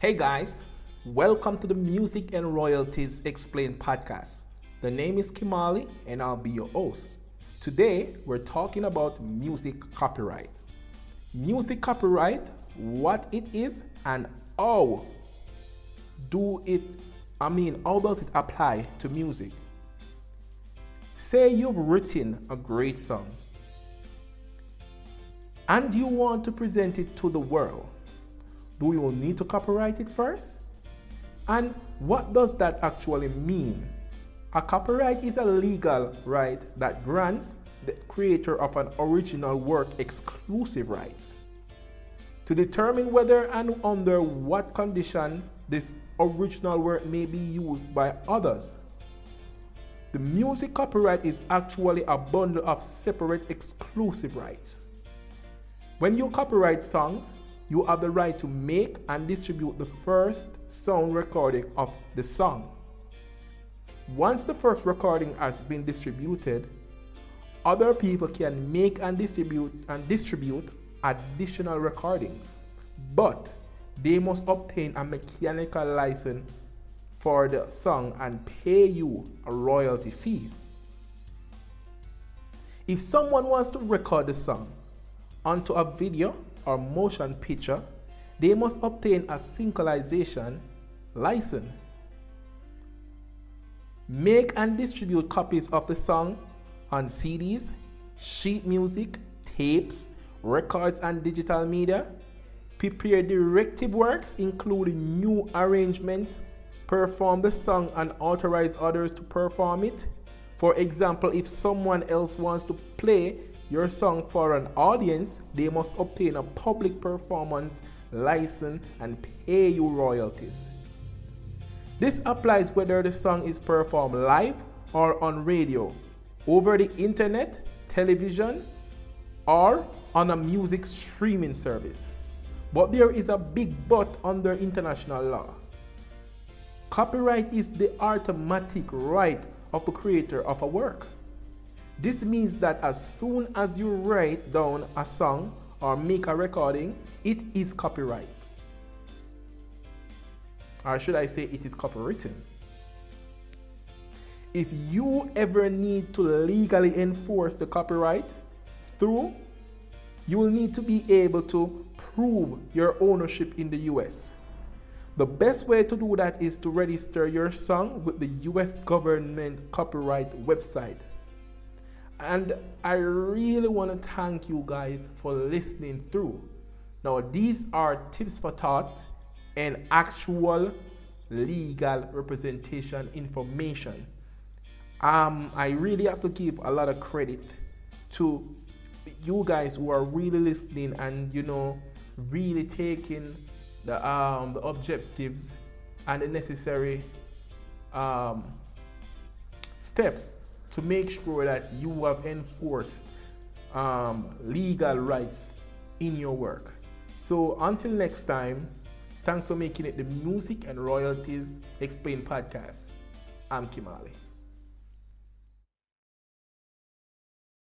Hey guys, welcome to the Music and Royalties Explained podcast. The name is Kimali and I'll be your host. Today we're talking about music copyright. Music copyright, what it is and how do it I mean how does it apply to music? Say you've written a great song and you want to present it to the world. Do you need to copyright it first? And what does that actually mean? A copyright is a legal right that grants the creator of an original work exclusive rights. To determine whether and under what condition this original work may be used by others the music copyright is actually a bundle of separate exclusive rights. When you copyright songs, you have the right to make and distribute the first sound recording of the song. Once the first recording has been distributed, other people can make and distribute and distribute additional recordings, but they must obtain a mechanical license for the song and pay you a royalty fee. If someone wants to record the song onto a video or motion picture, they must obtain a synchronization license. Make and distribute copies of the song on CDs, sheet music, tapes, records, and digital media. Prepare directive works, including new arrangements perform the song and authorize others to perform it. For example, if someone else wants to play your song for an audience, they must obtain a public performance license and pay you royalties. This applies whether the song is performed live or on radio, over the internet, television, or on a music streaming service. But there is a big but under international law. Copyright is the automatic right of the creator of a work. This means that as soon as you write down a song or make a recording, it is copyright. Or should I say, it is copywritten. If you ever need to legally enforce the copyright through, you will need to be able to prove your ownership in the US. The best way to do that is to register your song with the US government copyright website. And I really want to thank you guys for listening through. Now, these are tips for thoughts and actual legal representation information. Um, I really have to give a lot of credit to you guys who are really listening and you know really taking the, um, the objectives and the necessary um, steps to make sure that you have enforced um, legal rights in your work. So until next time, thanks for making it the Music and Royalties Explained podcast. I'm Kimali.